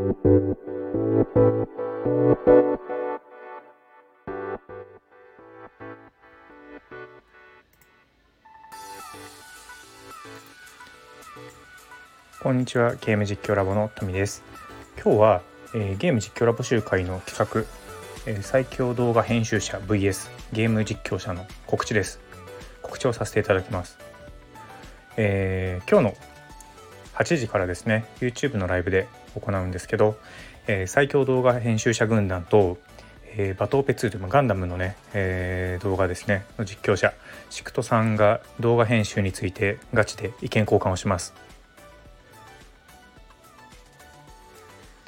こんにちはゲーム実況ラボの富です。今日は、えー、ゲーム実況ラボ集会の企画、えー、最強動画編集者 VS ゲーム実況者の告知です。告知をさせていただきます、えー、今日の8時からですね YouTube のライブで行うんですけど、え最強動画編集者軍団とえー、バトーペ2というガンダムのね、えー、動画ですねの実況者シクトさんが動画編集についてガチで意見交換をします。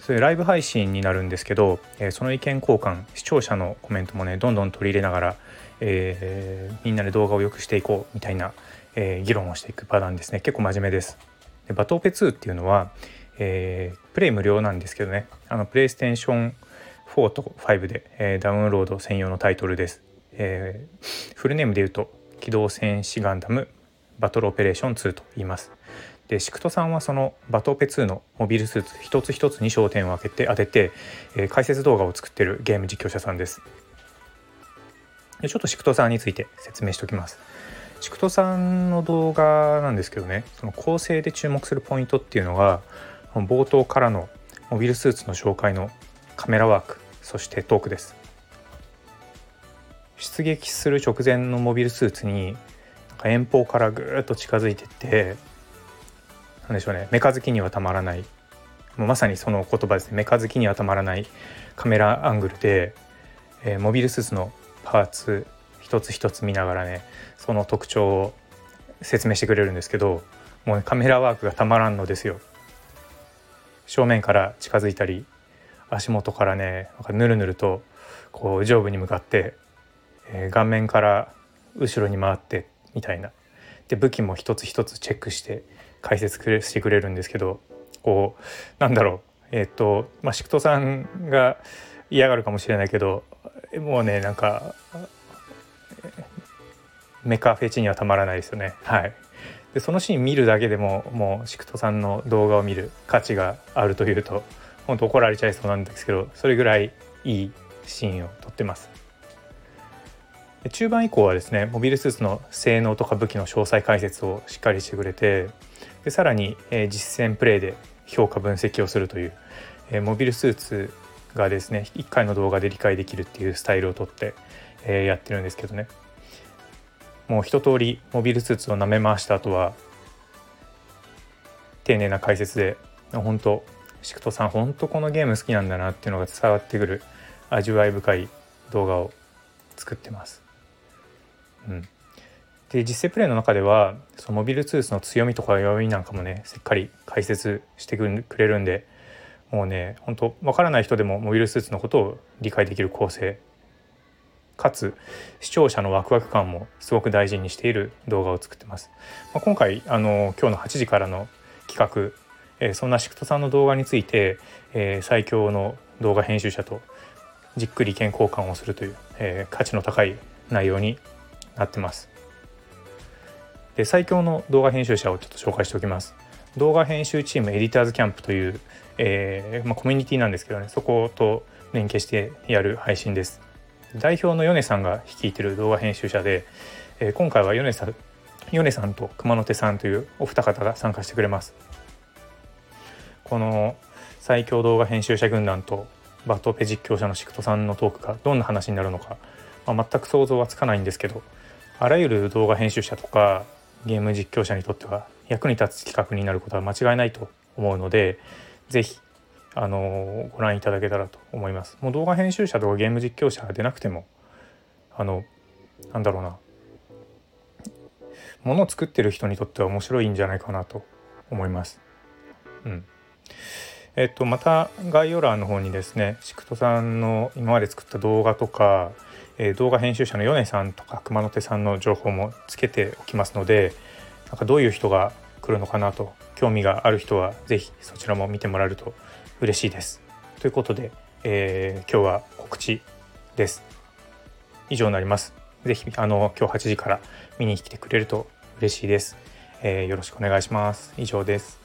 それライブ配信になるんですけど、えー、その意見交換視聴者のコメントもねどんどん取り入れながら、えー、みんなで動画を良くしていこうみたいな、えー、議論をしていくパターンですね。結構真面目です。バトーペ2っていうのは、えー、プレイ無料なんですけどね。あのプレイステーション4と5で、えー、ダウンロード専用のタイトルです、えー、フルネームで言うと機動戦士ガンダムバトルオペレーション2と言います。でシクトさんはそのバトオペ2のモビルスーツ一つ一つに焦点を当てて当てて、えー、解説動画を作ってるゲーム実況者さんです。でちょっとシクトさんについて説明しておきます。シクトさんの動画なんですけどねその構成で注目するポイントっていうのが冒頭からのモビルスーツの紹介のカメラワークそしてトークです。出撃する直前のモビルスーツに遠方からぐーっと近づいてって何でしょうねメカ好きにはたまらない。もうまさにその言葉ですね。メカ好きにはたまらないカメラアングルで、えー、モビルスーツのパーツ一つ一つ見ながらねその特徴を説明してくれるんですけどもう、ね、カメラワークがたまらんのですよ。正面から近づいたり足元からねなんかぬるぬるとこう上部に向かって、えー、顔面から後ろに回ってみたいな。で武器も一つ一つチェックして解説してくれるんですけどこうなんだろう。えっ、とまあシクトさんが嫌がるかもしれないけどもうねなんかメカフェチにはたまらないですよね。はい。でそのシーン見るだけでももうシクトさんの動画を見る価値があるというと本当怒られちゃいそうなんですけどそれぐらいいいシーンを撮ってます。中盤以降はですねモビルスーツの性能とか武器の詳細解説をしっかりしてくれてでさらに、えー、実践プレイで評価分析をするという、えー、モビルスーツがですね1回の動画で理解できるっていうスタイルをとって、えー、やってるんですけどね。もう一通りモビルスーツを舐め回した後は丁寧な解説で本当シクトさん本当このゲーム好きなんだなっていうのが伝わってくる味わい深い動画を作ってます。うん、で実践プレイの中ではそのモビルツースの強みとか弱みなんかもねしっかり解説してくれるんでもうね本当わからない人でもモビルスーツのことを理解できる構成かつ視聴者のワクワク感もすごく大事にしている動画を作ってます。まあ、今回あの今日の8時からの企画えそんなシクトさんの動画について、え最強の動画編集者とじっくり意見交換をするという、え価値の高い内容になってます。で最強の動画編集者をちょっと紹介しておきます。動画編集チームエディターズキャンプという、えー、まあ、コミュニティなんですけどねそこと連携してやる配信です。代表の米さんが率いてる動画編集者で、えー、今回は米さん米さんと熊野手さんというお二方が参加してくれます。この最強動画編集者軍団とバトペ実況者のシクトさんのトークがどんな話になるのか、まあ、全く想像はつかないんですけどあらゆる動画編集者とかゲーム実況者にとっては役に立つ企画になることは間違いないと思うので是非あのご覧いただけたらと思います。もう動画編集者とかゲーム実況者が出なくてもあのなんだろうなものを作ってる人にとっては面白いんじゃないかなと思います。うん、えっと、また概要欄の方にですねシクトさんの今まで作った動画とか、えー、動画編集者の米さんとか熊野手さんの情報もつけておきますのでなんかどういう人が来るのかなと興味がある人は是非そちらも見てもらえると嬉しいです。ということで、えー、今日は告知です。以上になります。ぜひあの今日8時から見に来てくれると嬉しいです。えー、よろしくお願いします。以上です。